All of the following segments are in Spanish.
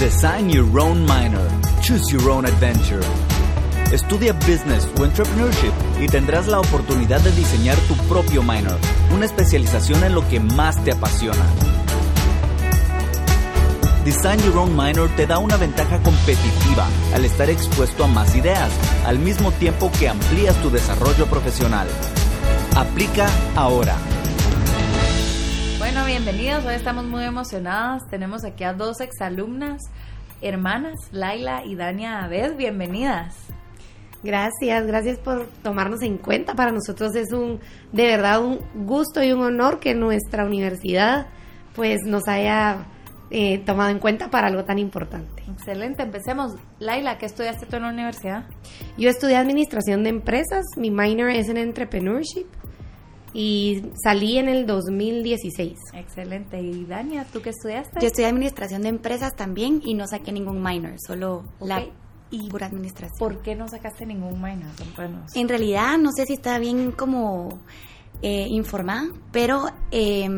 Design your own minor. Choose your own adventure. Estudia Business o Entrepreneurship y tendrás la oportunidad de diseñar tu propio minor, una especialización en lo que más te apasiona. Design Your Own Minor te da una ventaja competitiva al estar expuesto a más ideas, al mismo tiempo que amplías tu desarrollo profesional. Aplica ahora. Bienvenidos. Hoy estamos muy emocionadas. Tenemos aquí a dos exalumnas, hermanas, Laila y Dania Abed. Bienvenidas. Gracias, gracias por tomarnos en cuenta. Para nosotros es un, de verdad, un gusto y un honor que nuestra universidad, pues, nos haya eh, tomado en cuenta para algo tan importante. Excelente, empecemos. Laila, ¿qué estudiaste tú en la universidad? Yo estudié administración de empresas, mi minor es en entrepreneurship y salí en el 2016. Excelente. ¿Y Dania, tú qué estudiaste? Yo estudié administración de empresas también y no saqué ningún minor, solo la y pura administración. ¿Por qué no sacaste ningún minor? En realidad, no sé si está bien como eh, informada, pero eh,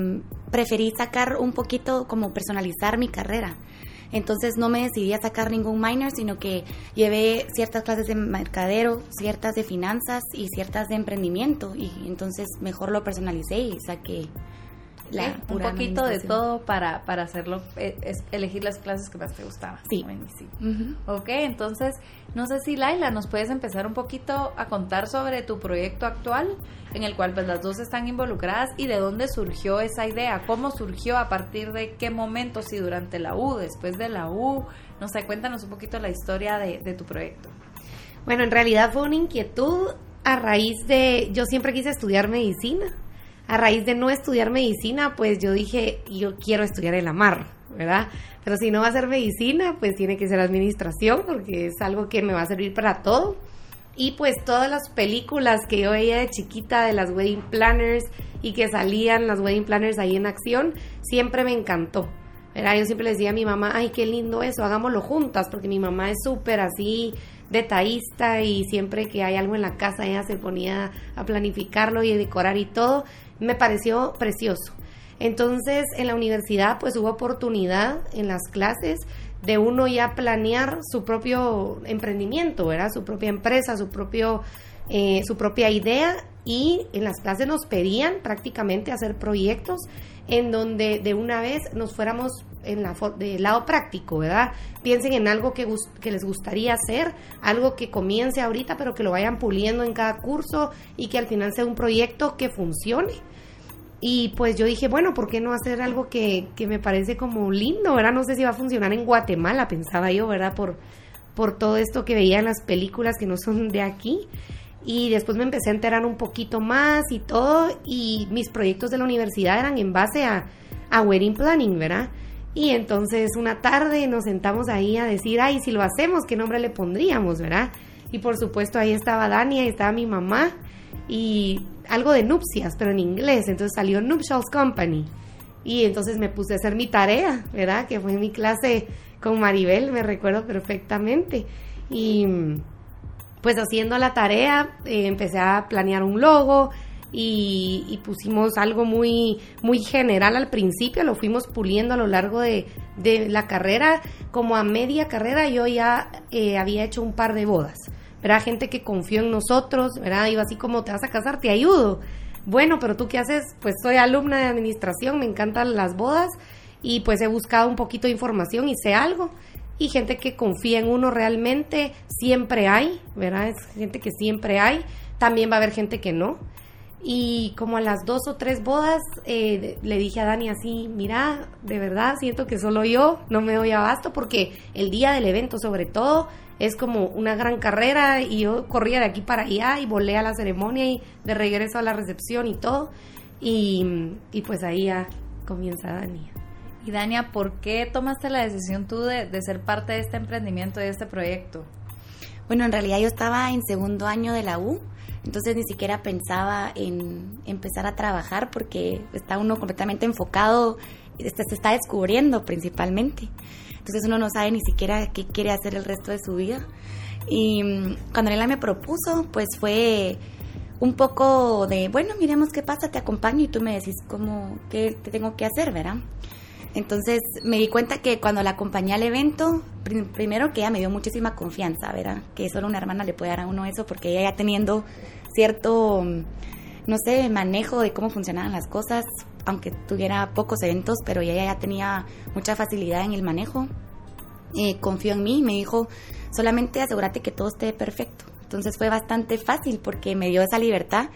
preferí sacar un poquito como personalizar mi carrera. Entonces no me decidí a sacar ningún minor, sino que llevé ciertas clases de mercadero, ciertas de finanzas y ciertas de emprendimiento. Y entonces mejor lo personalicé y saqué un poquito de todo para, para hacerlo, eh, es elegir las clases que más te gustaban. Sí. Ok, entonces, no sé si Laila, nos puedes empezar un poquito a contar sobre tu proyecto actual, en el cual pues las dos están involucradas y de dónde surgió esa idea, cómo surgió, a partir de qué momento, si durante la U, después de la U, no sé, cuéntanos un poquito la historia de, de tu proyecto. Bueno, en realidad fue una inquietud a raíz de, yo siempre quise estudiar medicina a raíz de no estudiar medicina, pues yo dije, yo quiero estudiar el amar, ¿verdad? Pero si no va a ser medicina, pues tiene que ser administración, porque es algo que me va a servir para todo. Y pues todas las películas que yo veía de chiquita de las wedding planners y que salían las wedding planners ahí en acción, siempre me encantó. ¿verdad? Yo siempre le decía a mi mamá, ay, qué lindo eso, hagámoslo juntas, porque mi mamá es súper así detallista y siempre que hay algo en la casa ella se ponía a planificarlo y a decorar y todo me pareció precioso. Entonces, en la universidad, pues hubo oportunidad en las clases de uno ya planear su propio emprendimiento, ¿verdad? Su propia empresa, su propio, eh, su propia idea y en las clases nos pedían prácticamente hacer proyectos en donde de una vez nos fuéramos en la del lado práctico, ¿verdad? Piensen en algo que, que les gustaría hacer, algo que comience ahorita, pero que lo vayan puliendo en cada curso y que al final sea un proyecto que funcione. Y pues yo dije, bueno, ¿por qué no hacer algo que, que me parece como lindo, ¿verdad? No sé si va a funcionar en Guatemala, pensaba yo, ¿verdad? Por, por todo esto que veía en las películas que no son de aquí. Y después me empecé a enterar un poquito más y todo. Y mis proyectos de la universidad eran en base a, a wedding planning, ¿verdad? Y entonces una tarde nos sentamos ahí a decir, ay, si lo hacemos, ¿qué nombre le pondríamos, verdad? Y por supuesto ahí estaba Dania y estaba mi mamá y algo de nupcias, pero en inglés, entonces salió Nuptials Company. Y entonces me puse a hacer mi tarea, ¿verdad? Que fue mi clase con Maribel, me recuerdo perfectamente. Y pues haciendo la tarea, eh, empecé a planear un logo y, pusimos algo muy, muy general al principio, lo fuimos puliendo a lo largo de, la carrera. Como a media carrera yo ya eh, había hecho un par de bodas. Era Gente que confió en nosotros, ¿verdad? Iba así como, te vas a casar, te ayudo. Bueno, pero tú qué haces? Pues soy alumna de administración, me encantan las bodas y pues he buscado un poquito de información y sé algo. Y gente que confía en uno realmente, siempre hay, ¿verdad? Es gente que siempre hay. También va a haber gente que no. Y como a las dos o tres bodas, eh, le dije a Dani así, mira, de verdad siento que solo yo no me doy abasto porque el día del evento sobre todo es como una gran carrera y yo corría de aquí para allá y volé a la ceremonia y de regreso a la recepción y todo. Y, pues ahí ya comienza Dania. Y Dania, ¿por qué tomaste la decisión tú de, de ser parte de este emprendimiento, de este proyecto? Bueno, en realidad yo estaba en segundo año de la U, entonces ni siquiera pensaba en empezar a trabajar porque está uno completamente enfocado, este, se está descubriendo principalmente. Entonces uno no sabe ni siquiera qué quiere hacer el resto de su vida. Y mm, cuando Lela me propuso, pues fue un poco de, bueno, miremos qué pasa, te acompaño y tú me decís cómo, qué te tengo que hacer, ¿verdad? Entonces me di cuenta que cuando la acompañé al evento, primero que ella me dio muchísima confianza, ¿verdad? Que solo una hermana le puede dar a uno eso, porque ella ya teniendo cierto, no sé, manejo de cómo funcionaban las cosas, aunque tuviera pocos eventos, pero ella ya tenía mucha facilidad en el manejo. Eh, confió en mí y me dijo, solamente asegúrate que todo esté perfecto. Entonces fue bastante fácil porque me dio esa libertad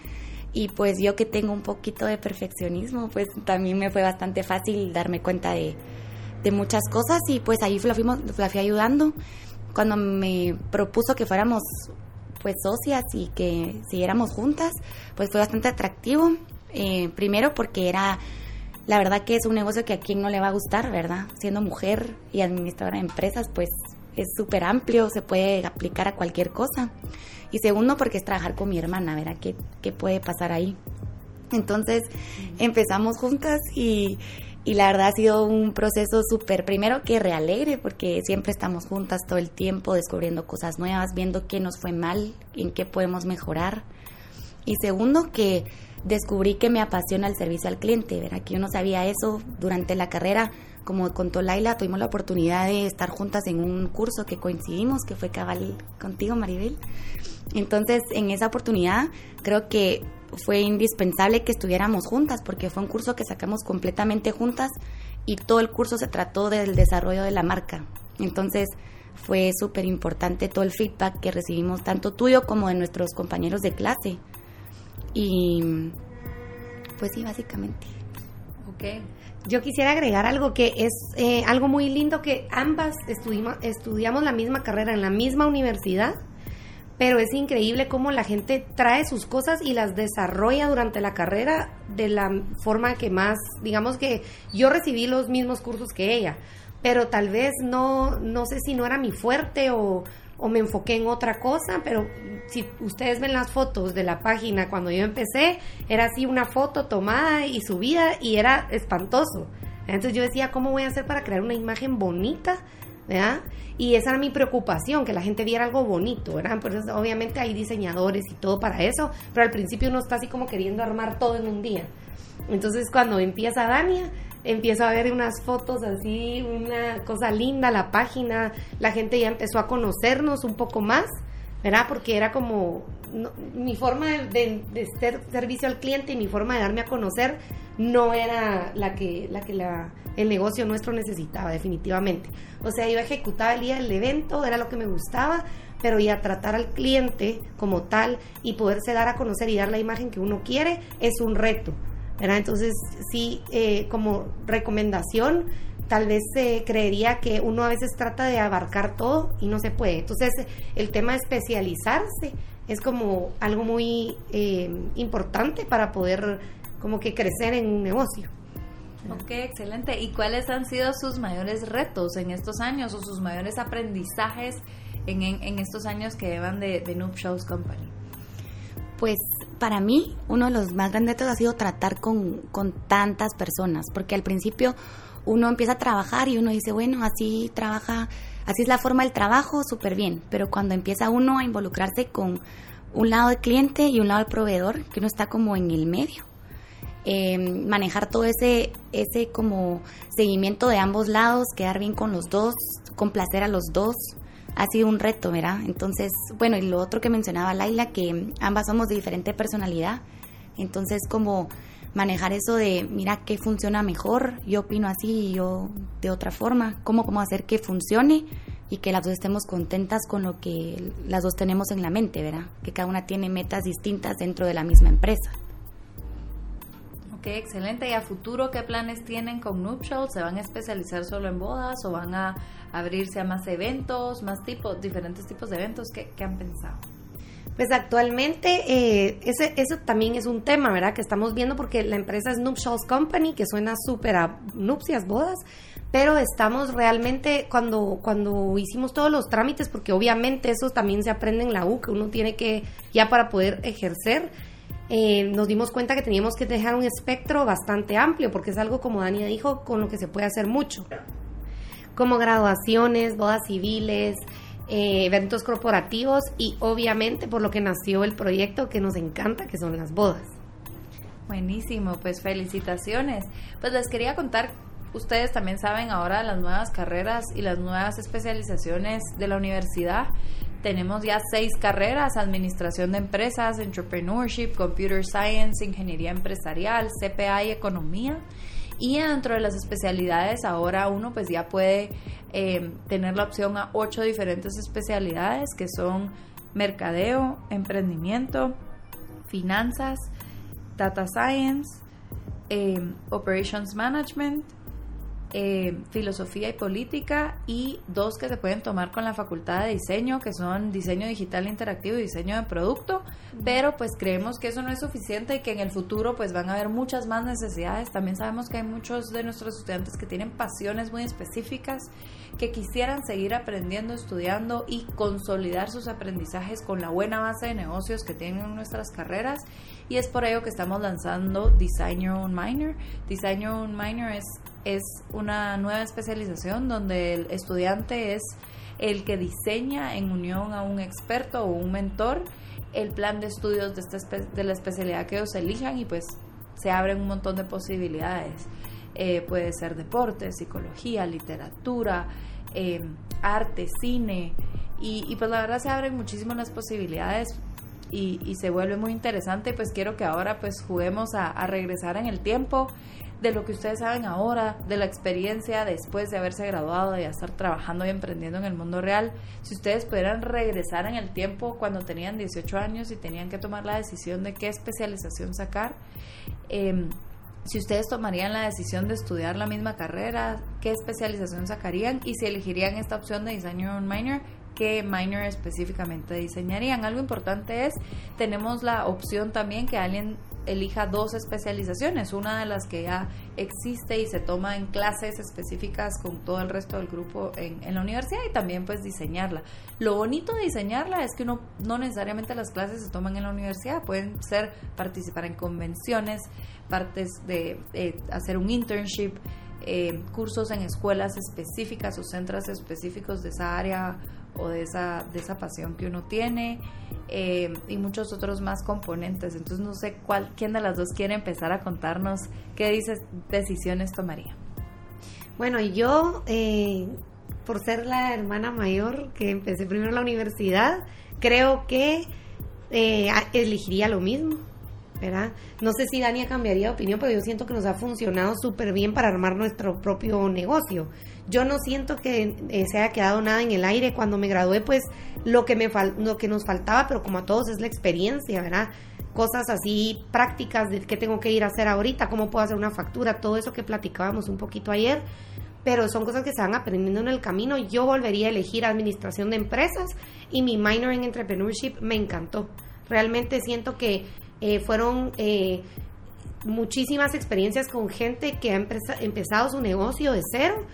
y pues yo que tengo un poquito de perfeccionismo, pues también me fue bastante fácil darme cuenta de, muchas cosas y pues ahí la, fuimos, la fui ayudando. Cuando me propuso que fuéramos pues socias y que siguiéramos juntas, pues fue bastante atractivo. Eh, primero porque era, la verdad que es un negocio que a quien no le va a gustar, ¿verdad? Siendo mujer y administradora de empresas, pues es súper amplio, se puede aplicar a cualquier cosa. Y segundo, porque es trabajar con mi hermana, ¿verdad? ¿Qué, qué puede pasar ahí? Entonces empezamos juntas y, y, la verdad ha sido un proceso súper, primero que realegre, porque siempre estamos juntas todo el tiempo descubriendo cosas nuevas, viendo qué nos fue mal, en qué podemos mejorar. Y segundo, que descubrí que me apasiona el servicio al cliente, ¿verdad? Que yo no sabía eso durante la carrera como contó Laila, tuvimos la oportunidad de estar juntas en un curso que coincidimos, que fue cabal contigo, Maribel. Entonces, en esa oportunidad, creo que fue indispensable que estuviéramos juntas, porque fue un curso que sacamos completamente juntas y todo el curso se trató del desarrollo de la marca. Entonces, fue súper importante todo el feedback que recibimos, tanto tuyo como de nuestros compañeros de clase. Y, pues sí, básicamente. Ok. Yo quisiera agregar algo que es eh, algo muy lindo que ambas estudiamos la misma carrera en la misma universidad, pero es increíble cómo la gente trae sus cosas y las desarrolla durante la carrera de la forma que más, digamos que yo recibí los mismos cursos que ella, pero tal vez no, no sé si no era mi fuerte o, o me enfoqué en otra cosa, pero si ustedes ven las fotos de la página cuando yo empecé, era así una foto tomada y subida y era espantoso. Entonces yo decía, ¿cómo voy a hacer para crear una imagen bonita? ¿Verdad? Y esa era mi preocupación, que la gente viera algo bonito, ¿verdad? Pues obviamente hay diseñadores y todo para eso, pero al principio uno está así como queriendo armar todo en un día. Entonces cuando empieza Dania, empiezo a ver unas fotos así, una cosa linda, la página, la gente ya empezó a conocernos un poco más, ¿verdad? Porque era como mi forma de, ser servicio al cliente y mi forma de darme a conocer no era la que, la que la, el negocio nuestro necesitaba, definitivamente. O sea, yo ejecutaba el día del evento, era lo que me gustaba, pero ya tratar al cliente como tal y poderse dar a conocer y dar la imagen que uno quiere es un reto. Entonces, sí, eh, como recomendación, tal vez se creería que uno a veces trata de abarcar todo y no se puede. Entonces, el tema de especializarse es como algo muy eh, importante para poder como que crecer en un negocio. Ok, excelente. ¿Y cuáles han sido sus mayores retos en estos años o sus mayores aprendizajes en, en, estos años que llevan de, de Noob Shows Company? Pues para mí uno de los más grandes retos ha sido tratar con, tantas personas, porque al principio uno empieza a trabajar y uno dice, bueno, así trabaja, así es la forma del trabajo, súper bien, pero cuando empieza uno a involucrarse con un lado del cliente y un lado del proveedor, que uno está como en el medio, em, manejar todo ese, ese como seguimiento de ambos lados, quedar bien con los dos, complacer a los dos, ha sido un reto, ¿verdad? Entonces, bueno, y lo otro que mencionaba Laila, que ambas somos de diferente personalidad, entonces como manejar eso de, mira, qué funciona mejor, yo opino así y yo de otra forma, cómo cómo hacer que funcione y que las dos estemos contentas con lo que las dos tenemos en la mente, ¿verdad? Que cada una tiene metas distintas dentro de la misma empresa. Ok, excelente. ¿Y a futuro qué planes tienen con Noob ¿Se van a especializar solo en bodas o van a abrirse a más eventos, más tipos, diferentes tipos de eventos? ¿Qué, han pensado? Pues actualmente eh, ese, eso también es un tema, ¿verdad? Que estamos viendo porque la empresa es Nuptials Company, que suena súper a nupcias, bodas, pero estamos realmente cuando, cuando hicimos todos los trámites, porque obviamente eso también se aprende en la U, que uno tiene que, ya para poder ejercer, eh, nos dimos cuenta que teníamos que dejar un espectro bastante amplio, porque es algo, como Dania dijo, con lo que se puede hacer mucho como graduaciones, bodas civiles, eh, eventos corporativos y obviamente por lo que nació el proyecto que nos encanta, que son las bodas. Buenísimo, pues felicitaciones. Pues les quería contar ustedes también saben ahora las nuevas carreras y las nuevas especializaciones de la universidad. Tenemos ya seis carreras, administración de empresas, entrepreneurship, computer science, ingeniería empresarial, CPA y economía. Y dentro de las especialidades ahora uno pues ya puede eh, tener la opción a ocho diferentes especialidades que son mercadeo, emprendimiento, finanzas, data science, eh, operations management, eh, filosofía y política y dos que se pueden tomar con la facultad de diseño que son diseño digital interactivo y diseño de producto. Pero pues creemos que eso no es suficiente y que en el futuro pues van a haber muchas más necesidades. También sabemos que hay muchos de nuestros estudiantes que tienen pasiones muy específicas que quisieran seguir aprendiendo estudiando y consolidar sus aprendizajes con la buena base de negocios que tienen nuestras carreras. Y es por ello que estamos lanzando Design Your Own Minor Design Your Own Minor es es una nueva especialización donde el estudiante es el que diseña en unión a un experto o un mentor el plan de estudios de, esta de la especialidad que ellos elijan y pues se abren un montón de posibilidades. Eh, puede ser deporte, psicología, literatura, eh, arte, cine y, pues la verdad se abren muchísimas las posibilidades y, se vuelve muy interesante pues quiero que ahora pues juguemos a regresar en el tiempo de lo que ustedes saben ahora, de la experiencia después de haberse graduado y estar trabajando y emprendiendo en el mundo real. Si ustedes pudieran regresar en el tiempo cuando tenían 18 años y tenían que tomar la decisión de qué especialización sacar, eh, si ustedes tomarían la decisión de estudiar la misma carrera, qué especialización sacarían y si elegirían esta opción de diseño minor, qué minor específicamente diseñarían. Algo importante es, tenemos la opción también que alguien elija dos especializaciones, una de las que ya existe y se toma en clases específicas con todo el resto del grupo en, en, la universidad y también pues diseñarla. Lo bonito de diseñarla es que uno no necesariamente las clases se toman en la universidad, pueden ser participar en convenciones, partes de eh, hacer un internship, eh, cursos en escuelas específicas o centros específicos de esa área o de esa, de esa pasión que uno tiene eh, y muchos otros más componentes. Entonces no sé cuál, quién de las dos quiere empezar a contarnos qué dices, decisiones tomaría. Bueno, yo, eh, por ser la hermana mayor que empecé primero la universidad, creo que eh, elegiría lo mismo. No sé si Dania cambiaría de opinión, pero yo siento que nos ha funcionado súper bien para armar nuestro propio negocio. Yo no siento que eh, se haya quedado nada en el aire. Cuando me gradué, pues lo que, me lo que nos faltaba, pero como a todos, es la experiencia, ¿verdad? Cosas así prácticas de qué tengo que ir a hacer ahorita, cómo puedo hacer una factura, todo eso que platicábamos un poquito ayer. Pero son cosas que se van aprendiendo en el camino. Yo volvería a elegir administración de empresas y mi minor en entrepreneurship me encantó. Realmente siento que eh, fueron eh, muchísimas experiencias con gente que ha empezado su negocio de cero,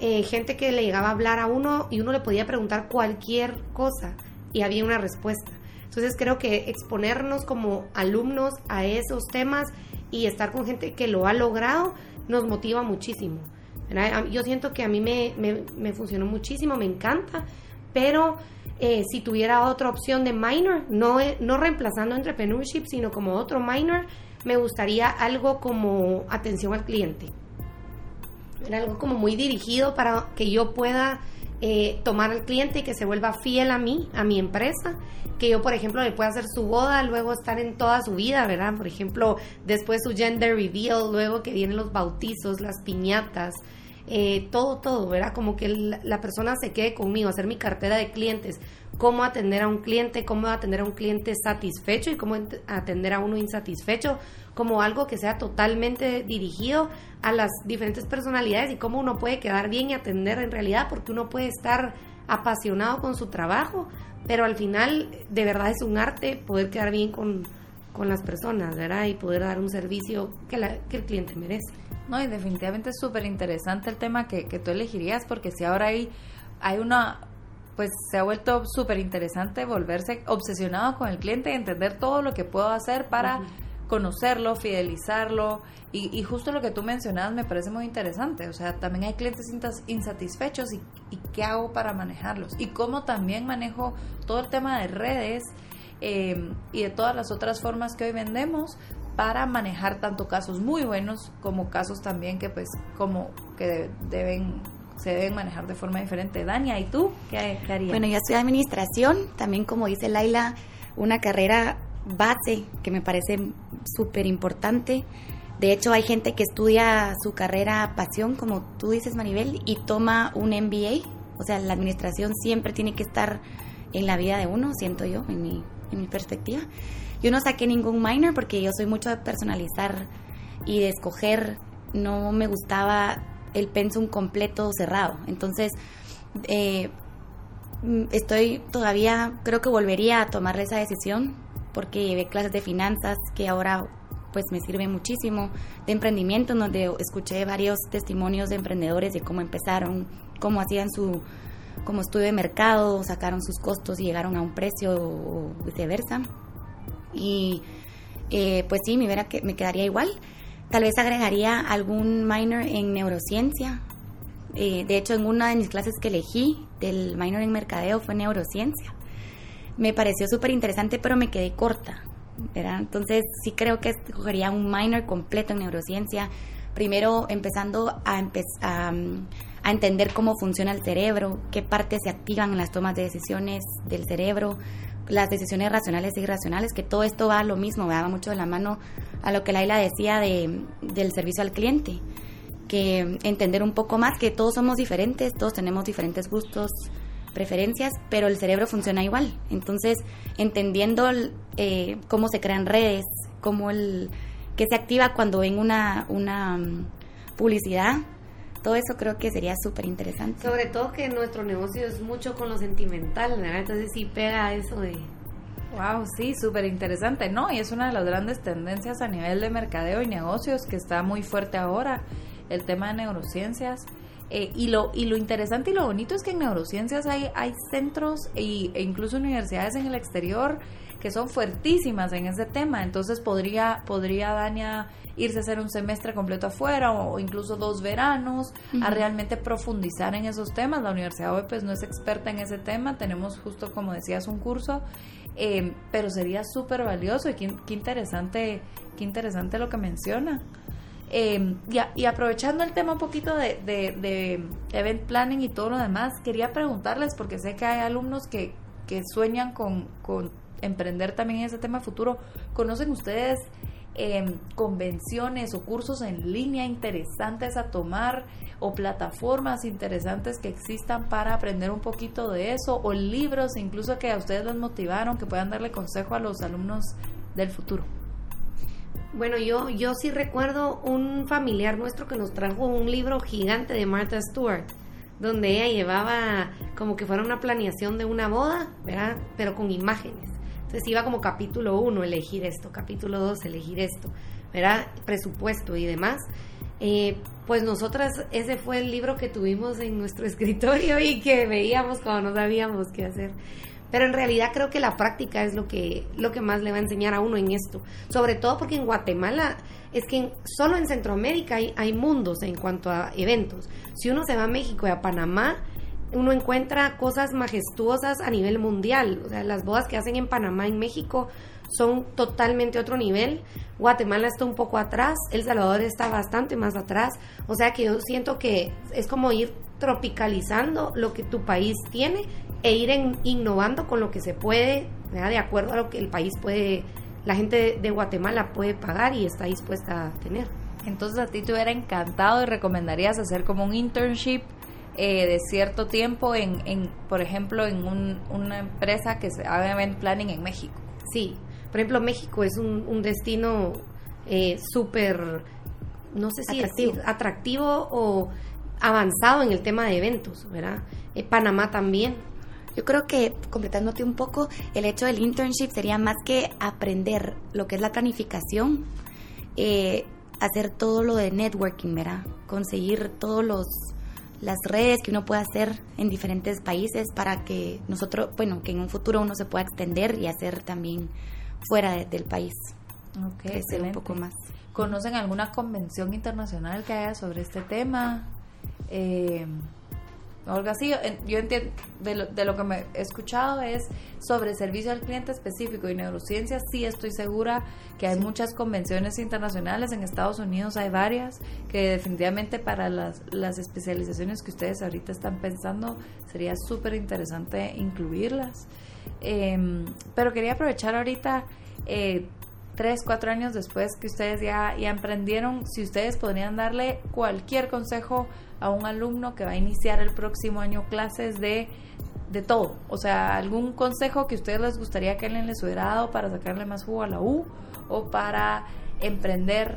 eh, gente que le llegaba a hablar a uno y uno le podía preguntar cualquier cosa y había una respuesta. Entonces creo que exponernos como alumnos a esos temas y estar con gente que lo ha logrado nos motiva muchísimo. Yo siento que a mí me, me, me funcionó muchísimo, me encanta, pero eh, si tuviera otra opción de minor, no, eh, no reemplazando entrepreneurship, sino como otro minor, me gustaría algo como atención al cliente. Era algo como muy dirigido para que yo pueda eh, tomar al cliente y que se vuelva fiel a mí, a mi empresa, que yo, por ejemplo, le pueda hacer su boda, luego estar en toda su vida, ¿verdad? Por ejemplo, después su gender reveal, luego que vienen los bautizos, las piñatas, eh, todo, todo, ¿verdad? Como que la, persona se quede conmigo, hacer mi cartera de clientes, cómo atender a un cliente, cómo atender a un cliente satisfecho y cómo atender a uno insatisfecho, como algo que sea totalmente dirigido a las diferentes personalidades y cómo uno puede quedar bien y atender en realidad, porque uno puede estar apasionado con su trabajo, pero al final de verdad es un arte poder quedar bien con, con las personas, ¿verdad? Y poder dar un servicio que, la, que el cliente merece. No, y definitivamente es súper interesante el tema que, que tú elegirías, porque si ahora hay, hay una, pues se ha vuelto súper interesante volverse obsesionado con el cliente y entender todo lo que puedo hacer para conocerlo, fidelizarlo. Y, y, justo lo que tú mencionabas me parece muy interesante, o sea, también hay clientes insatisfechos y, y qué hago para manejarlos y cómo también manejo todo el tema de redes eh, y de todas las otras formas que hoy vendemos para manejar tanto casos muy buenos como casos también que pues como que deben se deben manejar de forma diferente. Dania, ¿y tú qué, harías? Bueno, yo estudié administración, también como dice Laila, una carrera base que me parece súper importante. De hecho, hay gente que estudia su carrera pasión, como tú dices, Maribel, y toma un MBA. O sea, la administración siempre tiene que estar en la vida de uno, siento yo, en mi, en mi perspectiva. Yo no saqué ningún minor porque yo soy mucho de personalizar y de escoger. No me gustaba el pensum completo cerrado. Entonces, eh, estoy todavía, creo que volvería a tomar esa decisión porque llevé clases de finanzas que ahora pues me sirven muchísimo, de emprendimiento, donde escuché varios testimonios de emprendedores de cómo empezaron, cómo hacían su como estudio de mercado, sacaron sus costos y llegaron a un precio o viceversa. Y eh, pues sí, me, que, me quedaría igual. Tal vez agregaría algún minor en neurociencia. Eh, de hecho, en una de mis clases que elegí del minor en mercadeo fue neurociencia. Me pareció súper interesante, pero me quedé corta. ¿verdad? Entonces, sí creo que escogería un minor completo en neurociencia. Primero, empezando a, a, a entender cómo funciona el cerebro, qué partes se activan en las tomas de decisiones del cerebro, las decisiones racionales e irracionales, que todo esto va a lo mismo, va mucho de la mano a lo que Laila decía de, del servicio al cliente, que entender un poco más que todos somos diferentes, todos tenemos diferentes gustos, preferencias, pero el cerebro funciona igual. Entonces, entendiendo eh, cómo se crean redes, cómo el que se activa cuando ven una, una mm, publicidad, todo eso creo que sería súper interesante. Sobre todo que nuestro negocio es mucho con lo sentimental, ¿verdad? Entonces sí pega eso de... Wow, sí, súper interesante, ¿no? Y es una de las grandes tendencias a nivel de mercadeo y negocios que está muy fuerte ahora, el tema de neurociencias. Eh, y, lo, y lo interesante y lo bonito es que en neurociencias hay, hay centros e incluso universidades en el exterior que son fuertísimas en ese tema. Entonces podría, podría Dania irse a hacer un semestre completo afuera o, incluso dos veranos a realmente profundizar en esos temas. La Universidad hoy pues no es experta en ese tema, tenemos justo como decías un curso, eh, pero sería súper valioso y qué, interesante, qué interesante lo que menciona. Eh, y, aprovechando el tema un poquito de, de, event planning y todo lo demás, quería preguntarles, porque sé que hay alumnos que, que sueñan con, con emprender también en ese tema futuro. ¿Conocen ustedes eh, convenciones o cursos en línea interesantes a tomar o plataformas interesantes que existan para aprender un poquito de eso o libros incluso que a ustedes los motivaron que puedan darle consejo a los alumnos del futuro? Bueno, yo, yo sí recuerdo un familiar nuestro que nos trajo un libro gigante de Martha Stewart, donde ella llevaba como que fuera una planeación de una boda, ¿verdad? Pero con imágenes. Entonces iba como capítulo 1, elegir esto, capítulo 2, elegir esto, ¿verdad? Presupuesto y demás. Eh, pues nosotras, ese fue el libro que tuvimos en nuestro escritorio y que veíamos cuando no sabíamos qué hacer. Pero en realidad creo que la práctica es lo que, lo que más le va a enseñar a uno en esto. Sobre todo porque en Guatemala, es que solo en Centroamérica hay, hay mundos en cuanto a eventos. Si uno se va a México y a Panamá, uno encuentra cosas majestuosas a nivel mundial. O sea, las bodas que hacen en Panamá, en México, son totalmente otro nivel. Guatemala está un poco atrás, El Salvador está bastante más atrás. O sea que yo siento que es como ir tropicalizando lo que tu país tiene e ir innovando con lo que se puede, de acuerdo a lo que el país puede, la gente de Guatemala puede pagar y está dispuesta a tener. Entonces a ti te hubiera encantado y recomendarías hacer como un internship eh, de cierto tiempo en, en por ejemplo, en una empresa que se haga event planning en México. Sí, por ejemplo, México es un, un destino eh, súper, no sé si atractivo. atractivo o avanzado en el tema de eventos, ¿verdad? Eh, Panamá también. Yo creo que, completándote un poco, el hecho del internship sería más que aprender lo que es la planificación, hacer todo lo de networking, ¿verdad? Conseguir todos los las redes que uno puede hacer en diferentes países para que nosotros, bueno, que en un futuro uno se pueda extender y hacer también fuera del país. Ok, crecer un poco más. ¿Conocen alguna convención internacional que haya sobre este tema? Eh, Olga, sí, yo entiendo, de lo, de lo que me he escuchado es sobre servicio al cliente específico y neurociencias, sí estoy segura que hay muchas convenciones internacionales, en Estados Unidos hay varias, que definitivamente para las, las especializaciones que ustedes ahorita están pensando sería súper interesante incluirlas. Em, pero quería aprovechar ahorita... Eh, tres, cuatro años después que ustedes ya, ya emprendieron, si ustedes podrían darle cualquier consejo a un alumno que va a iniciar el próximo año clases de, de todo. O sea, algún consejo que ustedes les gustaría que alguien les hubiera dado para sacarle más jugo a la U o para emprender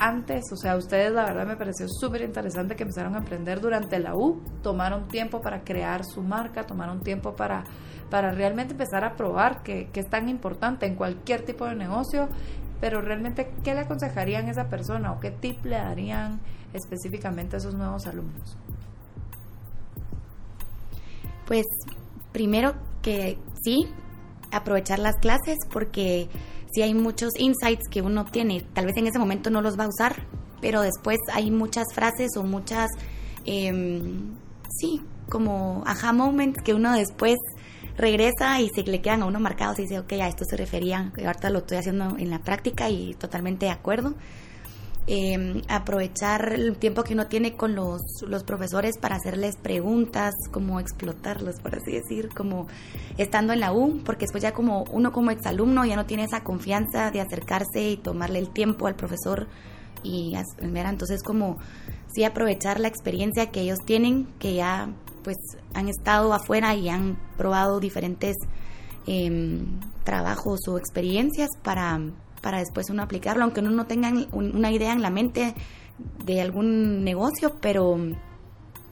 antes, o sea, ustedes la verdad me pareció súper interesante que empezaron a emprender durante la U, tomaron tiempo para crear su marca, tomaron tiempo para, para realmente empezar a probar que, que es tan importante en cualquier tipo de negocio, pero realmente, ¿qué le aconsejarían a esa persona o qué tip le darían específicamente a esos nuevos alumnos? Pues primero que sí, aprovechar las clases porque si hay muchos insights que uno tiene, tal vez en ese momento no los va a usar, pero después hay muchas frases o muchas, em, sí, como aha moments que uno después regresa y se le quedan a uno marcados y dice, ok, a esto se refería, ahorita lo estoy haciendo en la práctica y totalmente de acuerdo. Em, aprovechar el tiempo que uno tiene con los, los profesores para hacerles preguntas, como explotarlos, por así decir, como estando en la U, porque después ya como uno como exalumno ya no tiene esa confianza de acercarse y tomarle el tiempo al profesor y entonces como sí aprovechar la experiencia que ellos tienen, que ya pues han estado afuera y han probado diferentes em, trabajos o experiencias para para después uno aplicarlo, aunque uno no tenga una idea en la mente de algún negocio, pero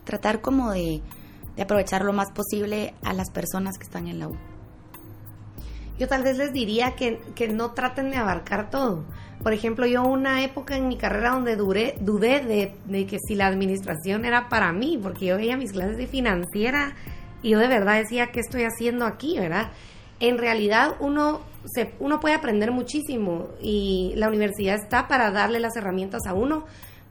tratar como de, aprovechar lo más posible a las personas que están en la U. Yo tal vez les diría que, no traten de abarcar todo. Por ejemplo, yo una época en mi carrera donde duré, dudé de, de, que si la administración era para mí, porque yo veía mis clases de financiera y yo de verdad decía, ¿qué estoy haciendo aquí? ¿Verdad? En realidad uno se, uno puede aprender muchísimo y la universidad está para darle las herramientas a uno,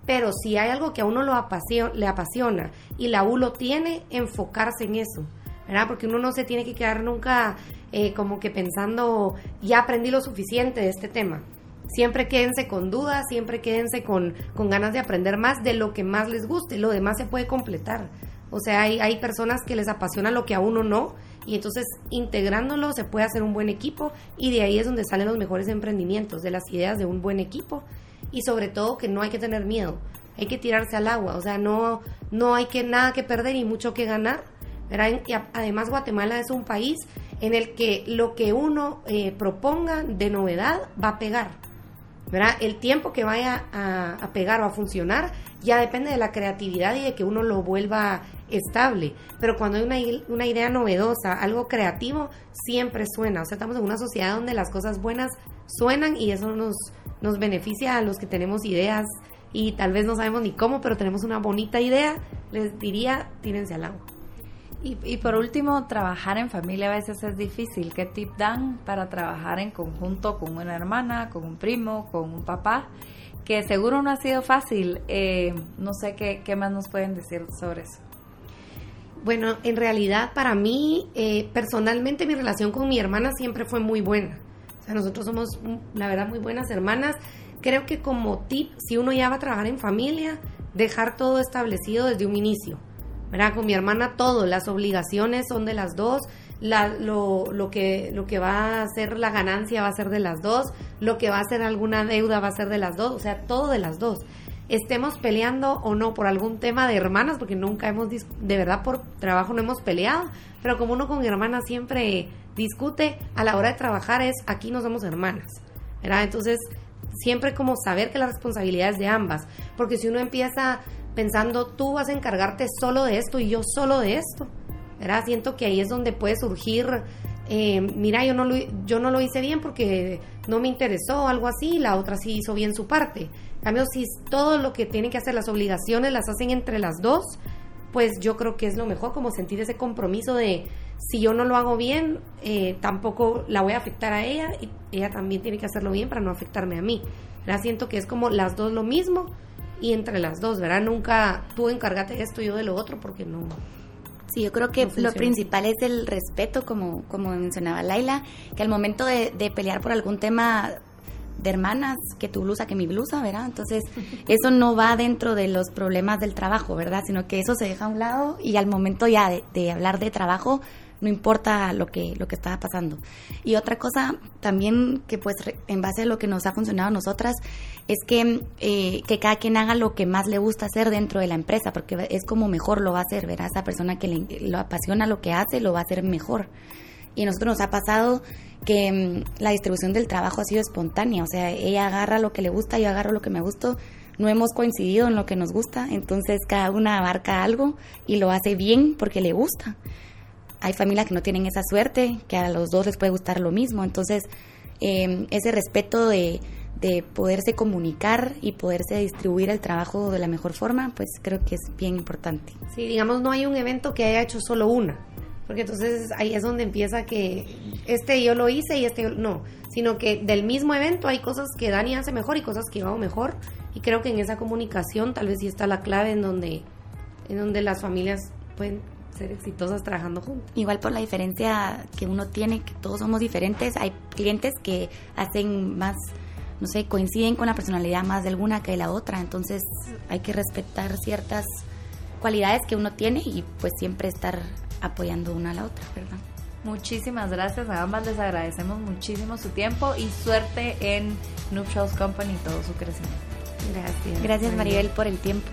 pero si hay algo que a uno lo apasiona, le apasiona y la U lo tiene, enfocarse en eso, Porque uno no se tiene que quedar nunca eh, como que pensando, ya aprendí lo suficiente de este tema. Siempre quédense con dudas, siempre quédense con, con ganas de aprender más de lo que más les guste, lo demás se puede completar. O sea, hay, hay personas que les apasiona lo que a uno no y entonces integrándolo se puede hacer un buen equipo y de ahí es donde salen los mejores emprendimientos, de las ideas de un buen equipo y sobre todo que no hay que tener miedo, hay que tirarse al agua, o sea, no, no hay que nada que perder y mucho que ganar. Y además Guatemala es un país en el que lo que uno eh, proponga de novedad va a pegar. ¿verdad? El tiempo que vaya a, a, pegar o a funcionar ya depende de la creatividad y de que uno lo vuelva estable. Pero cuando hay una, una idea novedosa, algo creativo, siempre suena. O sea, estamos en una sociedad donde las cosas buenas suenan y eso nos, nos beneficia a los que tenemos ideas y tal vez no sabemos ni cómo, pero tenemos una bonita idea. Les diría, tírense al agua. Y, y, por último, trabajar en familia a veces es difícil. ¿Qué tip dan para trabajar en conjunto con una hermana, con un primo, con un papá? Que seguro no ha sido fácil. Eh, no sé qué, más nos pueden decir sobre eso. Bueno, en realidad para mí, eh, personalmente, mi relación con mi hermana siempre fue muy buena. O sea, nosotros somos, la verdad, muy buenas hermanas. Creo que como tip, si uno ya va a trabajar en familia, dejar todo establecido desde un inicio. ¿Verdad? Con mi hermana todo, las obligaciones son de las dos, lo, lo, que, lo que va a ser la ganancia va a ser de las dos, lo que va a ser alguna deuda va a ser de las dos, o sea, todo de las dos estemos peleando o no por algún tema de hermanas, porque nunca hemos, de verdad por trabajo no hemos peleado, pero como uno con hermanas siempre discute, a la hora de trabajar es aquí no somos hermanas, ¿verdad? Entonces, siempre como saber que la responsabilidad es de ambas, porque si uno empieza pensando tú vas a encargarte solo de esto y yo solo de esto, ¿verdad? Siento que ahí es donde puede surgir eh, mira, yo no, lo, yo no lo hice bien porque no me interesó algo así, la otra sí hizo bien su parte. Cambio, si todo lo que tienen que hacer, las obligaciones las hacen entre las dos, pues yo creo que es lo mejor, como sentir ese compromiso de si yo no lo hago bien, eh, tampoco la voy a afectar a ella y ella también tiene que hacerlo bien para no afectarme a mí. ¿verdad? Siento que es como las dos lo mismo y entre las dos, ¿verdad? Nunca tú encárgate de esto y yo de lo otro porque no, Sí, yo creo que lo principal es el respeto, como, como mencionaba Laila, que al momento de, de pelear por algún tema de hermanas, que tu blusa, que mi blusa, ¿verdad? Entonces, eso no va dentro de los problemas del trabajo, ¿verdad? Sino que eso se deja a un lado y al momento ya de, hablar de trabajo, no importa lo que, lo que estaba pasando. Y otra cosa también que pues en base a lo que nos ha funcionado a nosotras es que, eh, que cada quien haga lo que más le gusta hacer dentro de la empresa, porque es como mejor lo va a hacer, ¿verdad? Esa persona que le, apasiona lo que hace, lo va a hacer mejor. Y a nosotros nos ha pasado que mm, la distribución del trabajo ha sido espontánea, o sea, ella agarra lo que le gusta, yo agarro lo que me gusta, no hemos coincidido en lo que nos gusta, entonces cada una abarca algo y lo hace bien porque le gusta. Hay familias que no tienen esa suerte, que a los dos les puede gustar lo mismo, entonces em, ese respeto de, de poderse comunicar y poderse distribuir el trabajo de la mejor forma, pues creo que es bien importante. Sí, digamos, no hay un evento que haya hecho solo una porque entonces ahí es donde empieza que este yo lo hice y este yo, no, sino que del mismo evento hay cosas que Dani hace mejor y cosas que yo hago mejor y creo que en esa comunicación tal vez sí está la clave en donde en donde las familias pueden ser exitosas trabajando juntos. Igual por la diferencia que uno tiene, que todos somos diferentes, hay clientes que hacen más no sé, coinciden con la personalidad más de alguna que de la otra, entonces hay que respetar ciertas cualidades que uno tiene y pues siempre estar apoyando una a la otra, ¿verdad? Muchísimas gracias a ambas, les agradecemos muchísimo su tiempo y suerte en Noob Shows Company y todo su crecimiento. Gracias. Gracias Maribel por el tiempo.